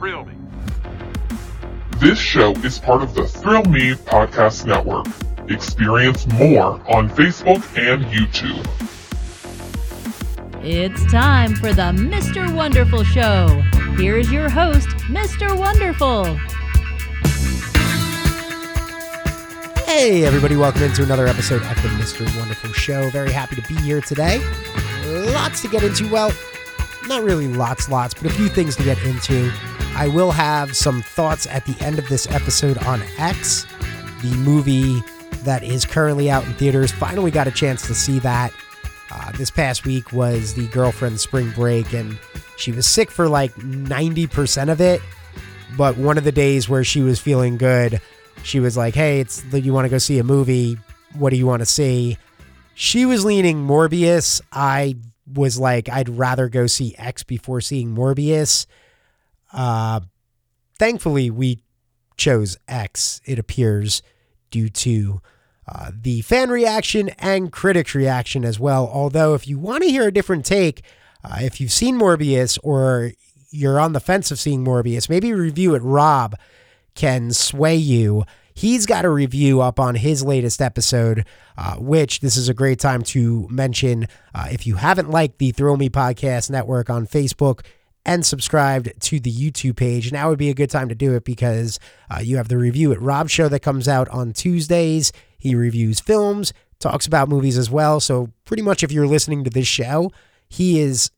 Thrill Me. This show is part of the Thrill Me Podcast Network. Experience more on Facebook and YouTube. It's time for the Mr. Wonderful Show. Here's your host, Mr. Wonderful. Hey, everybody, welcome into another episode of the Mr. Wonderful Show. Very happy to be here today. Lots to get into. Well, not really lots, lots, but a few things to get into. I will have some thoughts at the end of this episode on X, the movie that is currently out in theaters. Finally got a chance to see that. Uh, this past week was the girlfriend's spring break, and she was sick for like 90% of it. But one of the days where she was feeling good, she was like, Hey, it's you want to go see a movie? What do you want to see? She was leaning Morbius. I was like, I'd rather go see X before seeing Morbius. Uh, thankfully, we chose X, it appears, due to uh, the fan reaction and critics' reaction as well. Although, if you want to hear a different take, uh, if you've seen Morbius or you're on the fence of seeing Morbius, maybe review it. Rob can sway you. He's got a review up on his latest episode, uh, which this is a great time to mention. Uh, if you haven't liked the Thrill Me Podcast Network on Facebook, and subscribed to the YouTube page. Now would be a good time to do it because uh, you have the review at Rob show that comes out on Tuesdays. He reviews films, talks about movies as well. So, pretty much if you're listening to this show, he is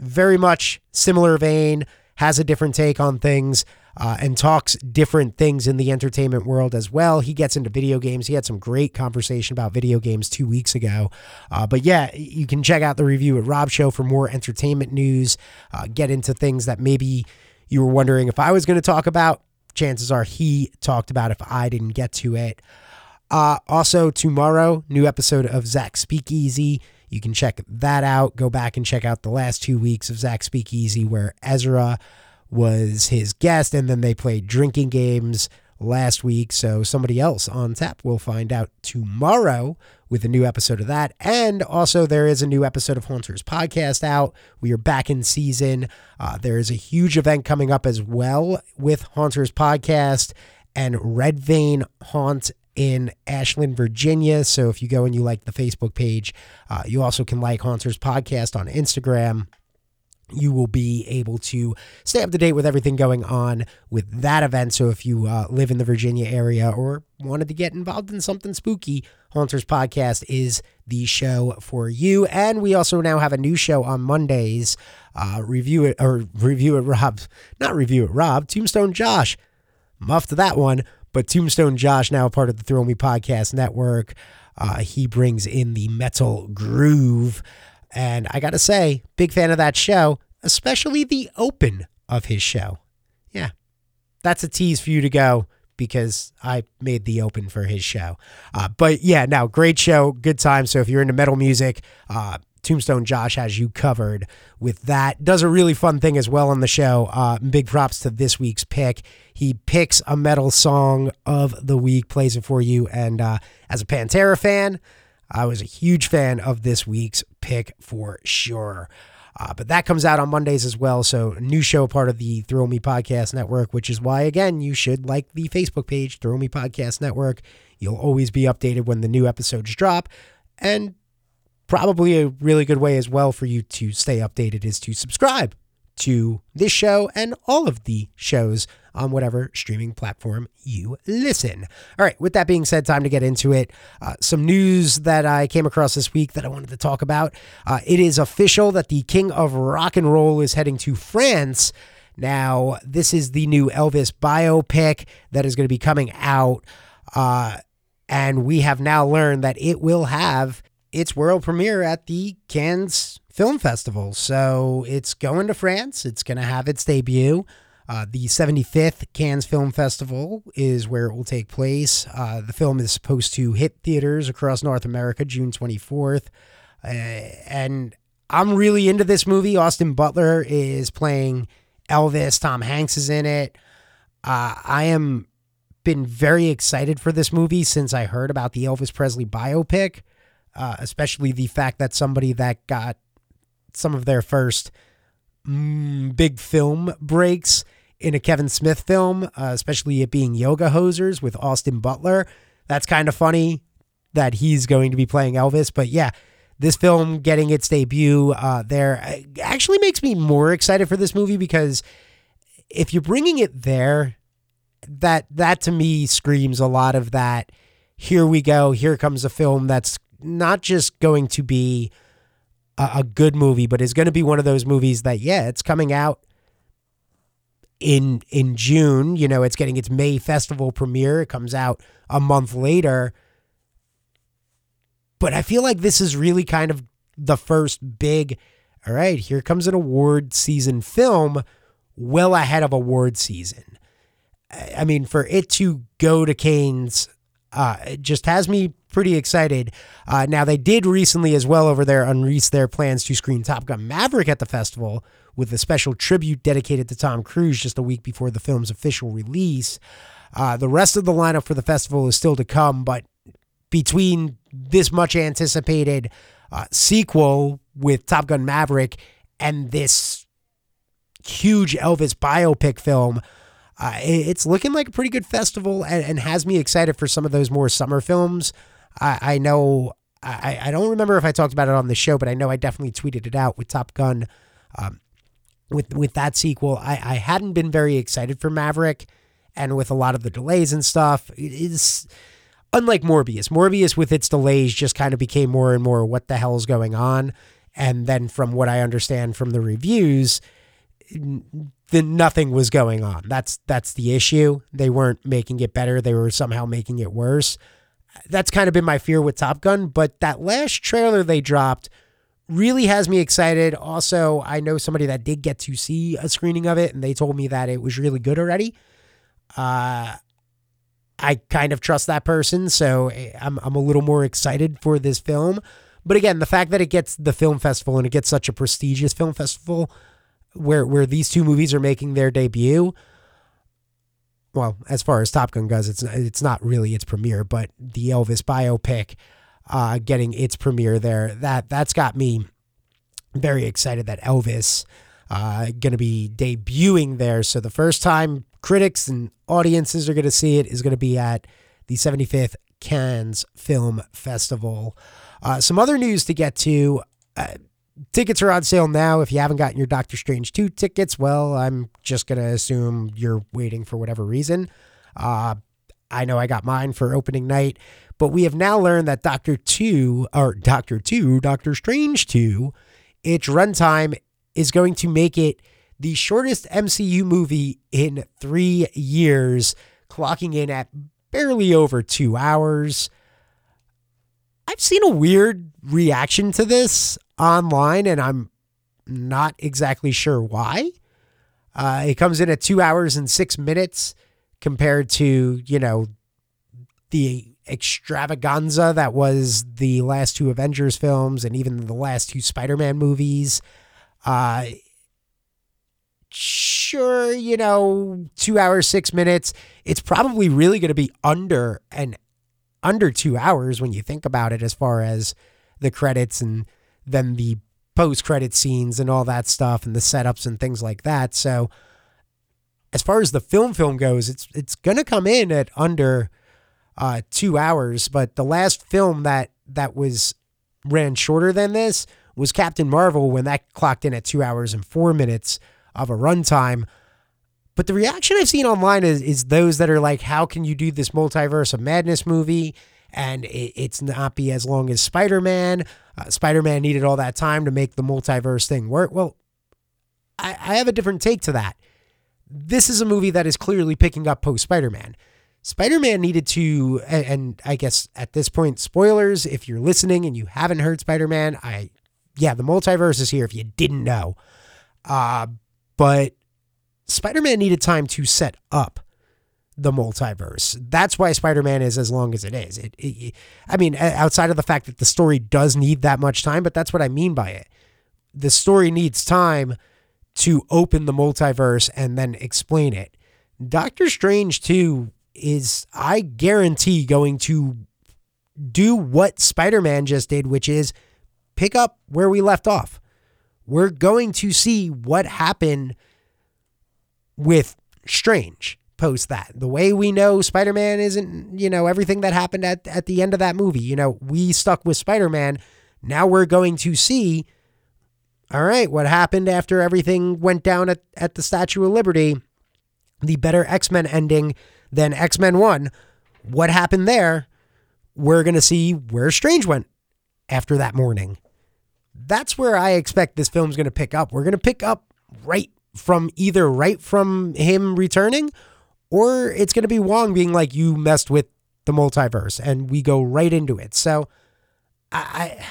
very much similar vein, has a different take on things uh, and talks different things in the entertainment world as well. He gets into video games. He had some great conversation about video games two weeks ago. Uh, but yeah, you can check out the review at Rob Show for more entertainment news. Uh, get into things that maybe you were wondering if I was going to talk about. Chances are he talked about if I didn't get to it. Uh, also, tomorrow, new episode of Zach Speakeasy. You can check that out. Go back and check out the last two weeks of Zach Speakeasy, where Ezra was his guest, and then they played drinking games last week. So somebody else on tap will find out tomorrow with a new episode of that. And also, there is a new episode of Haunters podcast out. We are back in season. Uh, there is a huge event coming up as well with Haunters podcast and Red Vein Haunt in Ashland, Virginia. So if you go and you like the Facebook page, uh, you also can like Haunters podcast on Instagram you will be able to stay up to date with everything going on with that event. So if you uh, live in the Virginia area or wanted to get involved in something spooky, Haunters Podcast is the show for you. And we also now have a new show on Mondays. Uh, review it or review it, Rob. Not review it, Rob. Tombstone Josh. Muffed that one, but Tombstone Josh now part of the Thrill Me Podcast Network. Uh, he brings in the metal groove. And I got to say, big fan of that show, especially the open of his show. Yeah, that's a tease for you to go because I made the open for his show. Uh, but yeah, now great show, good time. So if you're into metal music, uh, Tombstone Josh has you covered with that. Does a really fun thing as well on the show. Uh, big props to this week's pick. He picks a metal song of the week, plays it for you. And uh, as a Pantera fan, I was a huge fan of this week's pick for sure. Uh, but that comes out on Mondays as well. So, new show, part of the Thrill Me Podcast Network, which is why, again, you should like the Facebook page, Thrill Me Podcast Network. You'll always be updated when the new episodes drop. And probably a really good way as well for you to stay updated is to subscribe to this show and all of the shows on whatever streaming platform you listen. All right, with that being said, time to get into it. Uh, some news that I came across this week that I wanted to talk about. Uh, it is official that the King of Rock and Roll is heading to France. Now, this is the new Elvis biopic that is going to be coming out. Uh, and we have now learned that it will have its world premiere at the Cannes Film Festival. So it's going to France. It's going to have its debut. Uh, the 75th Cannes Film Festival is where it will take place. Uh, the film is supposed to hit theaters across North America June 24th. Uh, and I'm really into this movie. Austin Butler is playing Elvis, Tom Hanks is in it. Uh, I am been very excited for this movie since I heard about the Elvis Presley biopic, uh, especially the fact that somebody that got some of their first mm, big film breaks in a Kevin Smith film, uh, especially it being Yoga Hosers with Austin Butler. That's kind of funny that he's going to be playing Elvis. But yeah, this film getting its debut uh, there uh, actually makes me more excited for this movie because if you're bringing it there, that that to me screams a lot of that. Here we go. Here comes a film that's not just going to be a, a good movie, but is going to be one of those movies that yeah, it's coming out in in June. You know, it's getting its May festival premiere. It comes out a month later. But I feel like this is really kind of the first big, all right, here comes an award season film well ahead of award season. I mean, for it to go to Cannes, uh, it just has me pretty excited. Uh, now, they did recently as well over there unleash their plans to screen Top Gun Maverick at the festival with a special tribute dedicated to Tom Cruise just a week before the film's official release. Uh, the rest of the lineup for the festival is still to come, but between this much anticipated uh, sequel with Top Gun Maverick and this huge Elvis biopic film, uh, it's looking like a pretty good festival and, and, has me excited for some of those more summer films. I, I know, I, I, don't remember if I talked about it on the show, but I know I definitely tweeted it out with Top Gun. Um, with with that sequel, I, I hadn't been very excited for Maverick, and with a lot of the delays and stuff, it is unlike Morbius. Morbius, with its delays, just kind of became more and more what the hell is going on. And then, from what I understand from the reviews, then nothing was going on. That's that's the issue. They weren't making it better. They were somehow making it worse. That's kind of been my fear with Top Gun. But that last trailer they dropped really has me excited. Also, I know somebody that did get to see a screening of it, and they told me that it was really good already. Uh, I kind of trust that person, so eh, I'm I'm a little more excited for this film. But again, the fact that it gets the film festival and it gets such a prestigious film festival where where these two movies are making their debut. Well, as far as Top Gun goes, it's it's not really its premiere, but the Elvis biopic uh, getting its premiere there that that's got me very excited that Elvis uh, going to be debuting there. So the first time critics and audiences are going to see it is going to be at the 75th Cannes Film Festival. Uh, some other news to get to. Uh, tickets are on sale now. If you haven't gotten your Doctor Strange 2 tickets, well, I'm just going to assume you're waiting for whatever reason. Uh, I know I got mine for opening night, but we have now learned that Doctor 2, or Doctor 2, Doctor Strange 2, its runtime is going to make it the shortest MCU movie in three years, clocking in at barely over two hours. I've seen a weird reaction to this online, and I'm not exactly sure why. Uh, it comes in at two hours and six minutes compared to, you know, the extravaganza that was the last two Avengers films and even the last two Spider Man movies. Uh, sure, you know, two hours, six minutes. It's probably really going to be under and under two hours when you think about it, as far as the credits and then the post credit scenes and all that stuff and the setups and things like that. So, as far as the film film goes, it's it's to come in at under uh, two hours. But the last film that that was ran shorter than this was Captain Marvel when that clocked in at two hours and four minutes of a runtime. But the reaction I've seen online is, is those that are like, how can you do this multiverse of madness movie and it, it's not be as long as Spider Man? Uh, Spider Man needed all that time to make the multiverse thing work. Well, I, I have a different take to that. This is a movie that is clearly picking up post Spider Man. Spider Man needed to, and, and I guess at this point, spoilers, if you're listening and you haven't heard Spider Man, I, yeah, the multiverse is here if you didn't know. Uh, but Spider Man needed time to set up the multiverse. That's why Spider Man is as long as it is. It, it, I mean, outside of the fact that the story does need that much time, but that's what I mean by it. The story needs time to open the multiverse and then explain it. Doctor Strange 2 is, I guarantee, going to do what Spider Man just did, which is pick up where we left off we're going to see what happened with Strange post that. The way we know Spider Man isn't, you know, everything that happened at, at the end of that movie. You know, we stuck with Spider Man. Now we're going to see, all right, what happened after everything went down at, at the Statue of Liberty, the better X Men ending than X Men 1. What happened there? We're going to see where Strange went after that morning. That's where I expect this film's going to pick up. We're going to pick up right from either right from him returning or it's going to be Wong being like, you messed with the multiverse, and we go right into it. So I.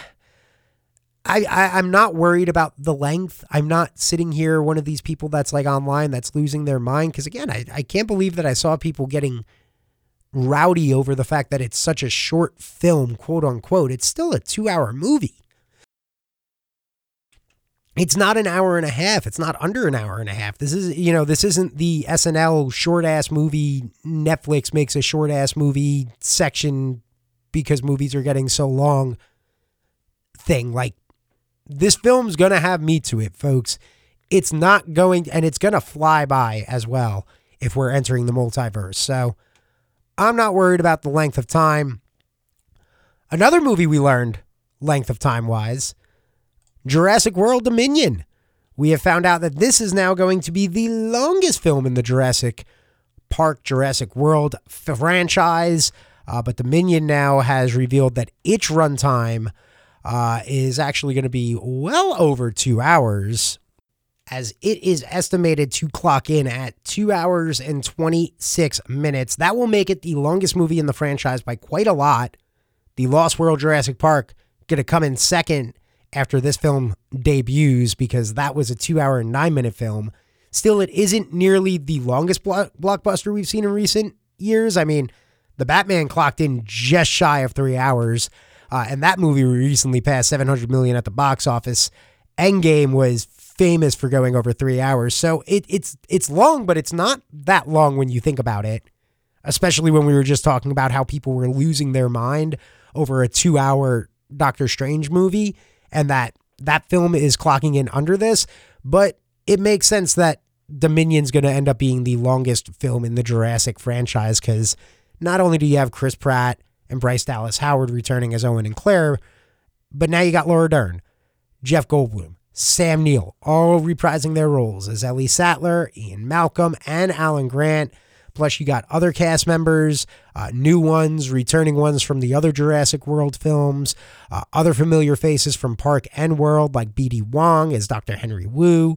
I, I, I'm not worried about the length. I'm not sitting here, one of these people that's like online that's losing their mind. Because again, I, I can't believe that I saw people getting rowdy over the fact that it's such a short film, quote unquote. It's still a two hour movie it's not an hour and a half. It's not under an hour and a half. This is, you know, this isn't the SNL short ass movie. Netflix makes a short ass movie section because movies are getting so long thing. Like, this film's going to have meat to it, folks. It's not going, and it's going to fly by as well if we're entering the multiverse. So I'm not worried about the length of time. Another movie we learned, length of time wise, Jurassic World Dominion. We have found out that this is now going to be the longest film in the Jurassic Park Jurassic World franchise. Uh, but Dominion now has revealed that its runtime uh, is actually going to be well over two hours, as it is estimated to clock in at two hours and 26 minutes. That will make it the longest movie in the franchise by quite a lot. The Lost World Jurassic Park going to come in second after this film debuts because that was a two hour and nine minute film. Still, it isn't nearly the longest blockbuster we've seen in recent years. I mean, the Batman clocked in just shy of three hours, uh, and that movie recently passed 700 million at the box office. Endgame was famous for going over three hours, so it, it's it's long, but it's not that long when you think about it. Especially when we were just talking about how people were losing their mind over a two-hour Doctor Strange movie and that that film is clocking in under this, but it makes sense that Dominion's going to end up being the longest film in the Jurassic franchise because not only do you have Chris Pratt and Bryce Dallas Howard returning as Owen and Claire, but now you got Laura Dern, Jeff Goldblum, Sam Neill, all reprising their roles as Ellie Sattler, Ian Malcolm, and Alan Grant. Plus, you got other cast members, uh, new ones, returning ones from the other Jurassic World films, uh, other familiar faces from Park and World, like BD Wong as Dr. Henry Wu.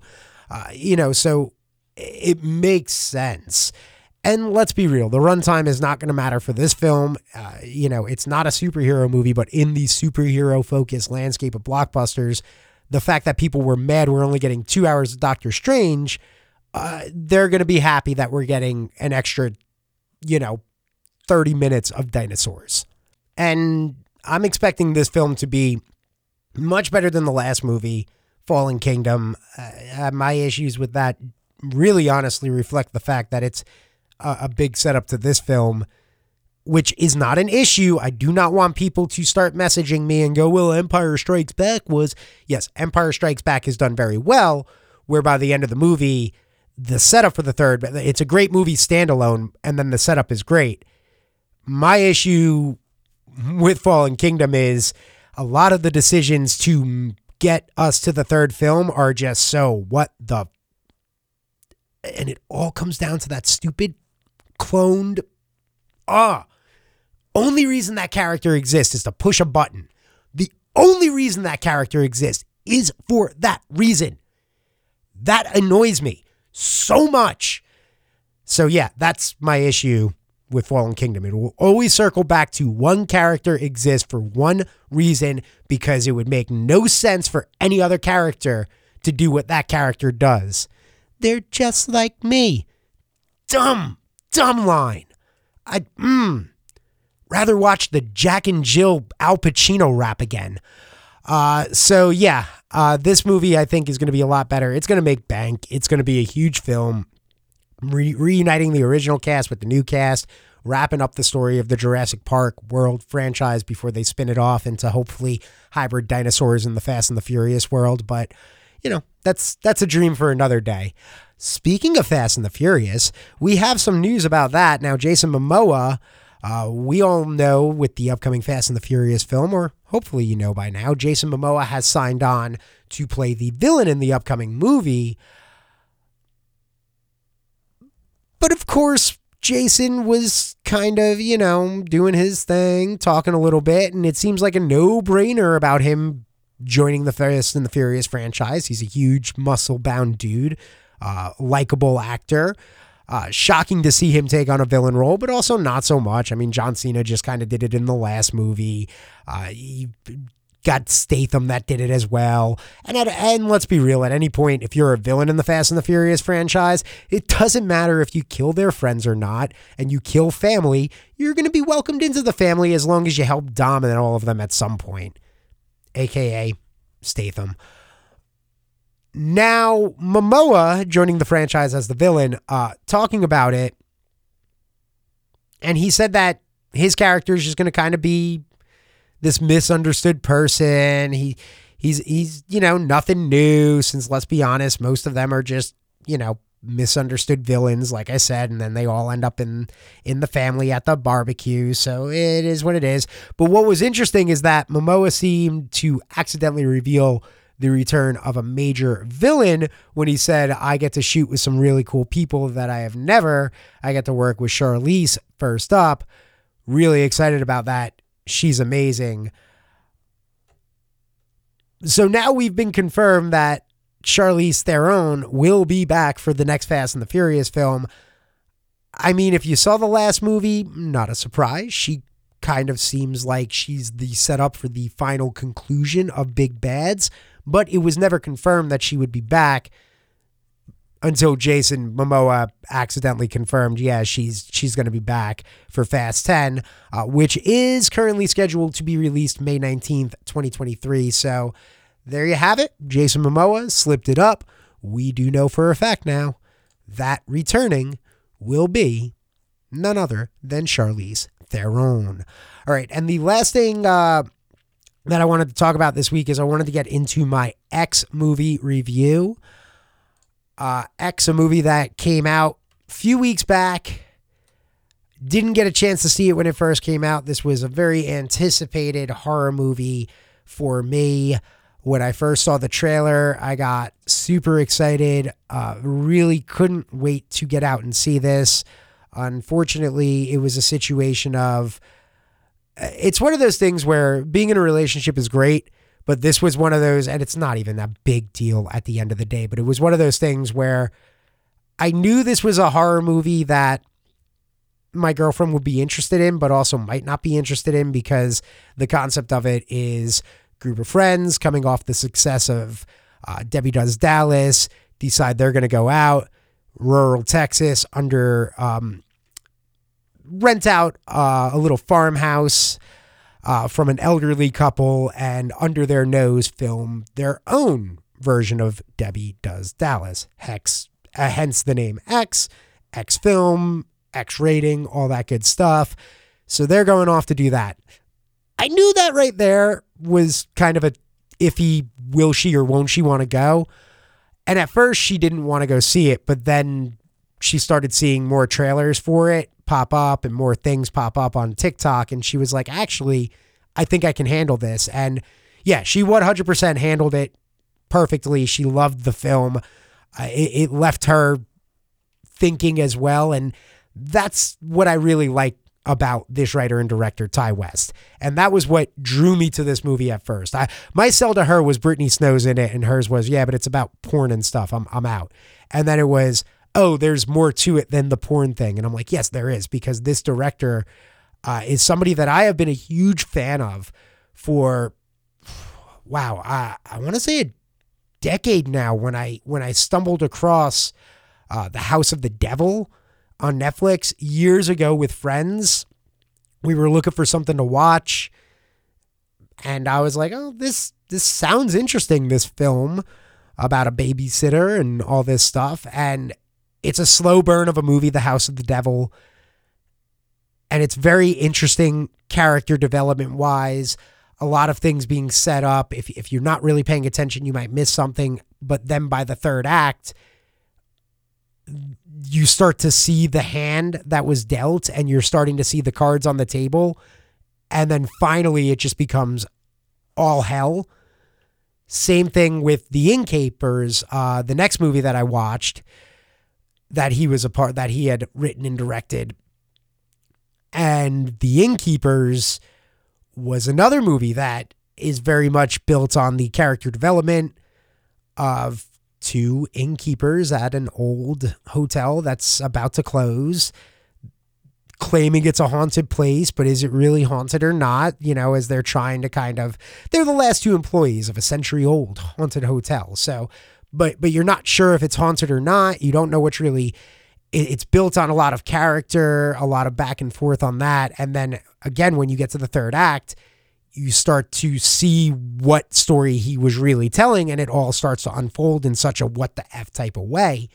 Uh, you know, so it makes sense. And let's be real, the runtime is not going to matter for this film. Uh, you know, it's not a superhero movie, but in the superhero focused landscape of blockbusters, the fact that people were mad we're only getting two hours of Doctor Strange uh, they're going to be happy that we're getting an extra, you know, 30 minutes of dinosaurs. And I'm expecting this film to be much better than the last movie, Fallen Kingdom. Uh, my issues with that really honestly reflect the fact that it's a, a big setup to this film, which is not an issue. I do not want people to start messaging me and go, well, Empire Strikes Back was. Yes, Empire Strikes Back has done very well, where by the end of the movie, the setup for the third, it's a great movie standalone, and then the setup is great. My issue with Fallen Kingdom is a lot of the decisions to get us to the third film are just so what the and it all comes down to that stupid cloned ah only reason that character exists is to push a button. The only reason that character exists is for that reason. That annoys me so much. So yeah, that's my issue with Fallen Kingdom. It will always circle back to one character exists for one reason because it would make no sense for any other character to do what that character does. They're just like me. Dumb, dumb line. I'd mm, rather watch the Jack and Jill Al Pacino rap again. Uh, so yeah, uh, this movie I think is going to be a lot better. It's going to make bank. It's going to be a huge film, re- reuniting the original cast with the new cast, wrapping up the story of the Jurassic Park world franchise before they spin it off into hopefully hybrid dinosaurs in the Fast and the Furious world. But you know that's that's a dream for another day. Speaking of Fast and the Furious, we have some news about that. Now, Jason Momoa, uh, we all know with the upcoming Fast and the Furious film, or hopefully you know by now, Jason Momoa has signed on to play the villain in the upcoming movie. But of course, Jason was kind of, you know, doing his thing, talking a little bit, and it seems like a no brainer about him joining the Fast and the Furious franchise. He's a huge, muscle bound dude, uh, likable actor. Uh, shocking to see him take on a villain role, but also not so much. I mean, John Cena just kind of did it in the last movie. Uh, he got Statham that did it as well. And at, and let's be real, at any point, if you're a villain in the Fast and the Furious franchise, it doesn't matter if you kill their friends or not, and you kill family, you're going to be welcomed into the family as long as you help dominate all of them at some point, aka Statham. Now, Momoa joining the franchise as the villain, uh, talking about it, and he said that his character is just going to kind of be this misunderstood person. He he's he's you know nothing new since let's be honest, most of them are just you know misunderstood villains like i said and then they all end up in in the family at the barbecue so it is what it is but what was interesting is that momoa seemed to accidentally reveal the return of a major villain when he said, I get to shoot with some really cool people that I have never. I get to work with Charlize first up. Really excited about that. She's amazing. So now we've been confirmed that Charlize Theron will be back for the next Fast and the Furious film. I mean, if you saw the last movie, not a surprise. She kind of seems like she's the setup for the final conclusion of Big Bads but it was never confirmed that she would be back until Jason Momoa accidentally confirmed, yeah, she's she's going to be back for Fast 10, uh, which is currently scheduled to be released May 19th, 2023. So there you have it. Jason Momoa slipped it up. We do know for a fact now that returning will be none other than Charlize Theron. All right, and the last thing uh, that I wanted to talk about this week is I wanted to get into my X movie review. Uh, X, a movie that came out a few weeks back. Didn't get a chance to see it when it first came out. This was a very anticipated horror movie for me. When I first saw the trailer, I got super excited. Uh, really couldn't wait to get out and see this. Unfortunately, it was a situation of it's one of those things where being in a relationship is great, but this was one of those, and it's not even a big deal at the end of the day, but it was one of those things where I knew this was a horror movie that my girlfriend would be interested in, but also might not be interested in because the concept of it is group of friends coming off the success of uh, Debbie Does Dallas, decide they're going to go out, rural Texas under um, rent out uh, a little farmhouse uh, from an elderly couple and under their nose film their own version of Debbie Does Dallas. Hex, uh, hence the name X, X film, X rating, all that good stuff. So they're going off to do that. I knew that right there was kind of a iffy will she or won't she want to go. And at first she didn't want to go see it, but then she started seeing more trailers for it pop up and more things pop up on TikTok. And she was like, actually, I think I can handle this. And yeah, she 100% handled it perfectly. She loved the film. Uh, it, it left her thinking as well. And that's what I really like about this writer and director Ti West. And that was what drew me to this movie at first. I my sell to her was Brittany Snow's in it and hers was yeah, but it's about porn and stuff. I'm I'm out. And then it was oh, there's more to it than the porn thing. And I'm like, yes, there is, because this director uh, is somebody that I have been a huge fan of for, wow, I, I want to say a decade now when I when I stumbled across uh, The House of the Devil on Netflix years ago with friends. We were looking for something to watch. And I was like, oh, this this sounds interesting, this film about a babysitter and all this stuff. And it's a slow burn of a movie, The House of the Devil. And it's very interesting character development wise. A lot of things being set up. If, if you're not really paying attention, you might miss something. But then by the third act, you start to see the hand that was dealt and you're starting to see the cards on the table and then finally it just becomes all hell same thing with the innkeepers uh, the next movie that i watched that he was a part that he had written and directed. And the innkeepers was another movie that is very much built on the character development of two innkeepers at an old hotel that's about to close claiming it's a haunted place but is it really haunted or not? You know as they're trying to kind of they're the last two employees of a century old haunted hotel. So but but you're not sure if it's haunted or not. You don't know what's really it's built on a lot of character a lot of back and forth on that. And then again when you get to the third act you start to see what story he was really telling and it all starts to unfold in such a what the f type of way.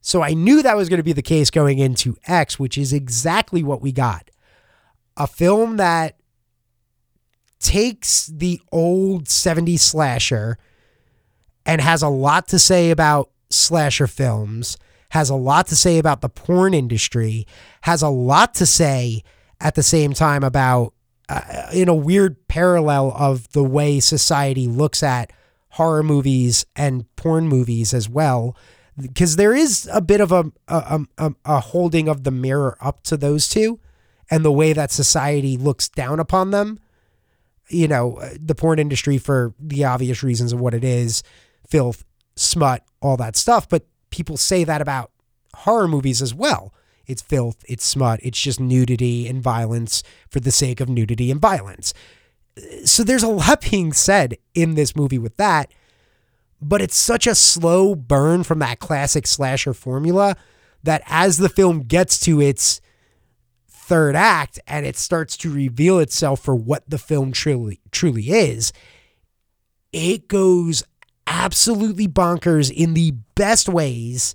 So i knew that was going to be the case going into x which is exactly what we got. A film that takes the old 70s slasher and has a lot to say about slasher films has a lot to say about the porn industry has a lot to say at the same time about uh, in a weird parallel of the way society looks at horror movies and porn movies as well because there is a bit of a, a, a, a holding of the mirror up to those two and the way that society looks down upon them. You know the porn industry for the obvious reasons of what it is filth smut all that stuff but people say that about horror movies as well it's filth, it's smut, it's just nudity and violence for the sake of nudity and violence. So there's a lot being said in this movie with that, but it's such a slow burn from that classic slasher formula that as the film gets to its third act and it starts to reveal itself for what the film truly truly is, it goes absolutely bonkers in the best ways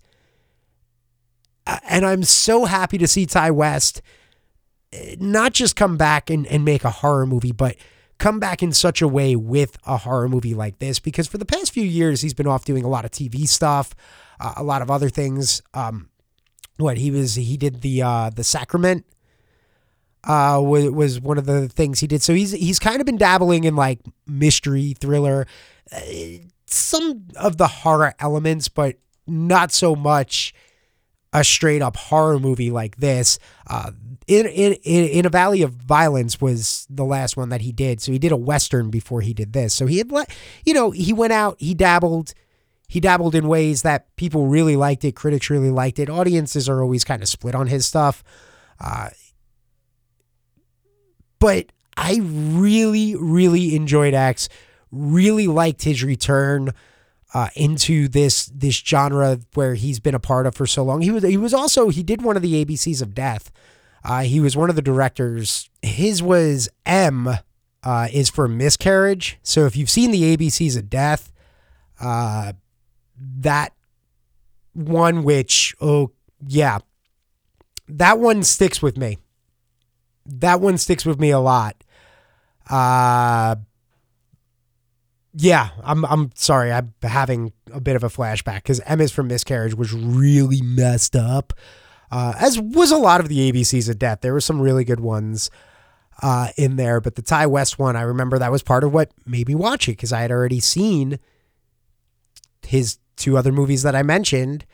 and I'm so happy to see Ti West eh, not just come back and, and make a horror movie, but come back in such a way with a horror movie like this because for the past few years he's been off doing a lot of TV stuff, uh, a lot of other things. Um, what he was he did the uh, the Sacrament uh, was was one of the things he did. So he's he's kind of been dabbling in like mystery thriller, uh, some of the horror elements, but not so much a straight up horror movie like this. Uh, in, in in a valley of violence was the last one that he did. So he did a western before he did this. So he had, you know, he went out, he dabbled, he dabbled in ways that people really liked it, critics really liked it. Audiences are always kind of split on his stuff. Uh, but I really, really enjoyed X. Really liked his return uh, into this this genre where he's been a part of for so long. He was he was also he did one of the ABCs of Death. Uh, he was one of the directors. His was M uh, is for miscarriage. So if you've seen the ABCs of Death, uh, that one which oh yeah, that one sticks with me. That one sticks with me a lot. Yeah, I'm I'm sorry. I'm having a bit of a flashback because M is for Miscarriage was really messed up, uh, as was a lot of the ABCs of Death. There were some really good ones uh, in there, but the Ti West one, I remember that was part of what made me watch it because I had already seen his two other movies that I mentioned,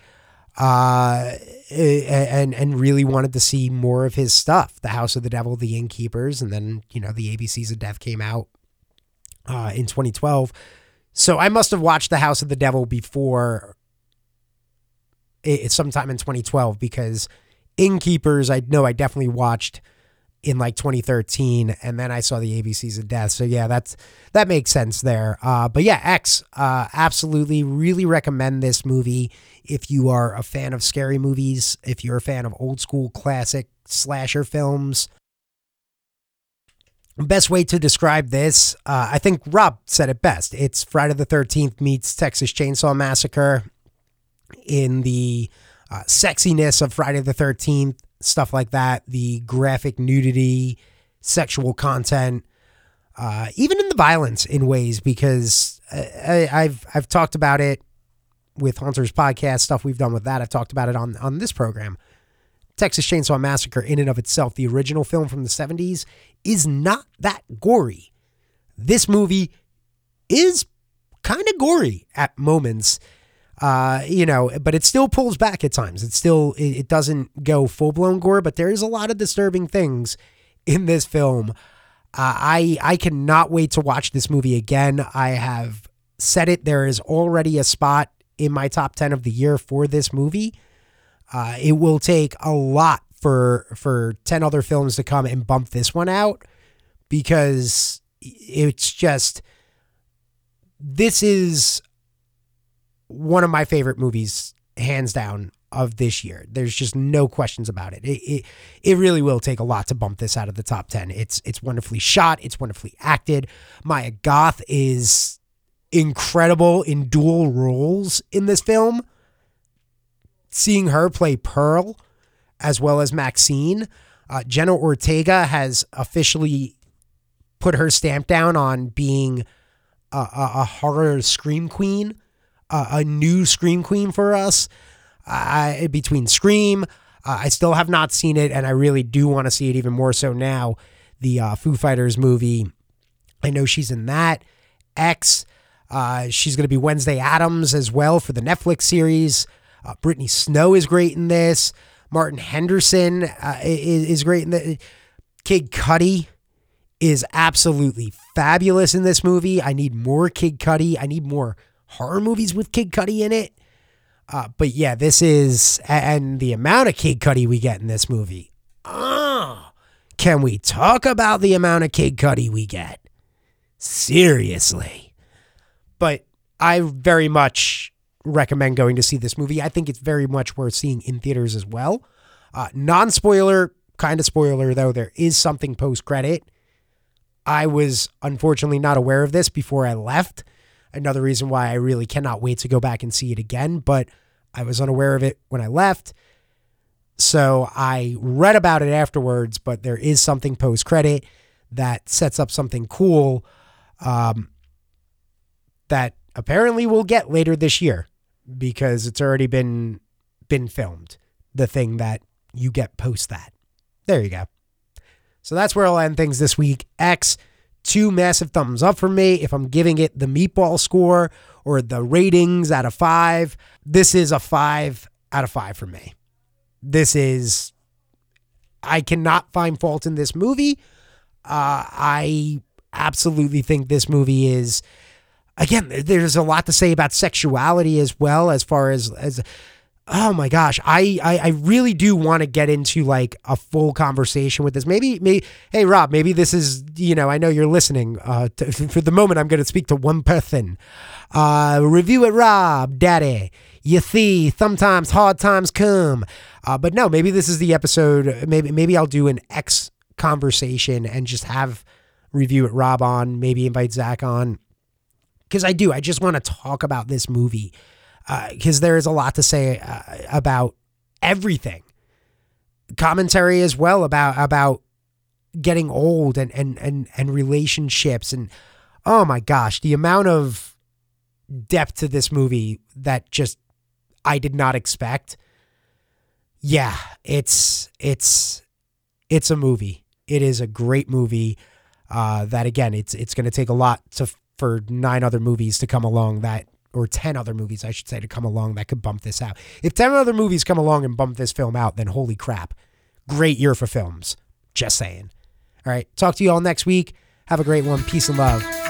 uh, and and really wanted to see more of his stuff. The House of the Devil, The Innkeepers, and then you know the ABCs of Death came out uh, in 2012. So I must have watched The House of the Devil before it, sometime in 2012 because Innkeepers, I know I definitely watched in like 2013 and then I saw the ABCs of Death. So yeah, that's that makes sense there. Uh, but yeah, X, uh, absolutely really recommend this movie if you are a fan of scary movies, if you're a fan of old school classic slasher films. Best way to describe this, uh, I think Rob said it best. It's Friday the 13th meets Texas Chainsaw Massacre in the uh, sexiness of Friday the 13th, stuff like that, the graphic nudity, sexual content, uh, even in the violence in ways, because I, I've, I've talked about it with Haunters podcast stuff we've done with that. I've talked about it on on this program. Texas Chainsaw Massacre, in and of itself, the original film from the 70s, is not that gory. This movie is kind of gory at moments, uh, you know, but it still pulls back at times. It still it, it doesn't go full blown gore, but there is a lot of disturbing things in this film. Uh, I I cannot wait to watch this movie again. I have said it. There is already a spot in my top ten of the year for this movie. Uh, it will take a lot for for ten other films to come and bump this one out because it's just this is one of my favorite movies, hands down, of this year. There's just no questions about it. It it, it really will take a lot to bump this out of the top ten. It's it's wonderfully shot. It's wonderfully acted. Mia Goth is incredible in dual roles in this film. Seeing her play Pearl as well as Maxine, uh, Jenna Ortega has officially put her stamp down on being a, a, a horror scream queen, a, a new scream queen for us. Between Scream, uh, I still have not seen it, and I really do want to see it even more so now. The uh, Foo Fighters movie, I know she's in that. X, uh, she's going to be Wednesday Addams as well for the Netflix series. Uh, Brittany Snow is great in this. Martin Henderson uh, is, is great. Kid Cudi is absolutely fabulous in this movie. I need more Kid Cudi. I need more horror movies with Kid Cudi in it. Uh, but yeah, this is and the amount of Kid Cudi we get in this movie. Oh, can we talk about the amount of Kid Cudi we get? Seriously. But I very much recommend going to see this movie. I think it's very much worth seeing in theaters as well. Uh, non spoiler, kind of spoiler though, there is something post credit. I was unfortunately not aware of this before I left another reason why I really cannot wait to go back and see it again. But I was unaware of it when I left. So I read about it afterwards, but there is something post credit that sets up something cool um, that apparently we'll get later this year because it's already been been filmed. The thing that you get post that. There you go. So that's where I'll end things this week. X two massive thumbs up for me. If I'm giving it the meatball score or the ratings out of five, this is a five out of five for me. This is, I cannot find fault in this movie. Uh, I absolutely think this movie is, again, there's a lot to say about sexuality as well, as far as, as, oh my gosh, I, I, I really do want to get into like a full conversation with this. Maybe, maybe, hey Rob, maybe this is, you know, I know you're listening. Uh, to, for the moment, I'm going to speak to one person. Uh, review it, Rob, Daddy. You see, sometimes hard times come. Uh, but no, maybe this is the episode. Maybe, maybe I'll do an X conversation and just have review it, Rob on. Maybe invite Zach on because I do. I just want to talk about this movie because uh, there is a lot to say uh, about everything. Commentary as well about about getting old and and and and relationships and oh my gosh, the amount of depth to this movie that just I did not expect. Yeah, it's it's it's a movie. It is a great movie. Uh, that again, it's it's going to take a lot to for nine other movies to come along that or 10 other movies, I should say, to come along that could bump this out. If 10 other movies come along and bump this film out, then holy crap. Great year for films. Just saying. All right. Talk to you all next week. Have a great one. Peace and love.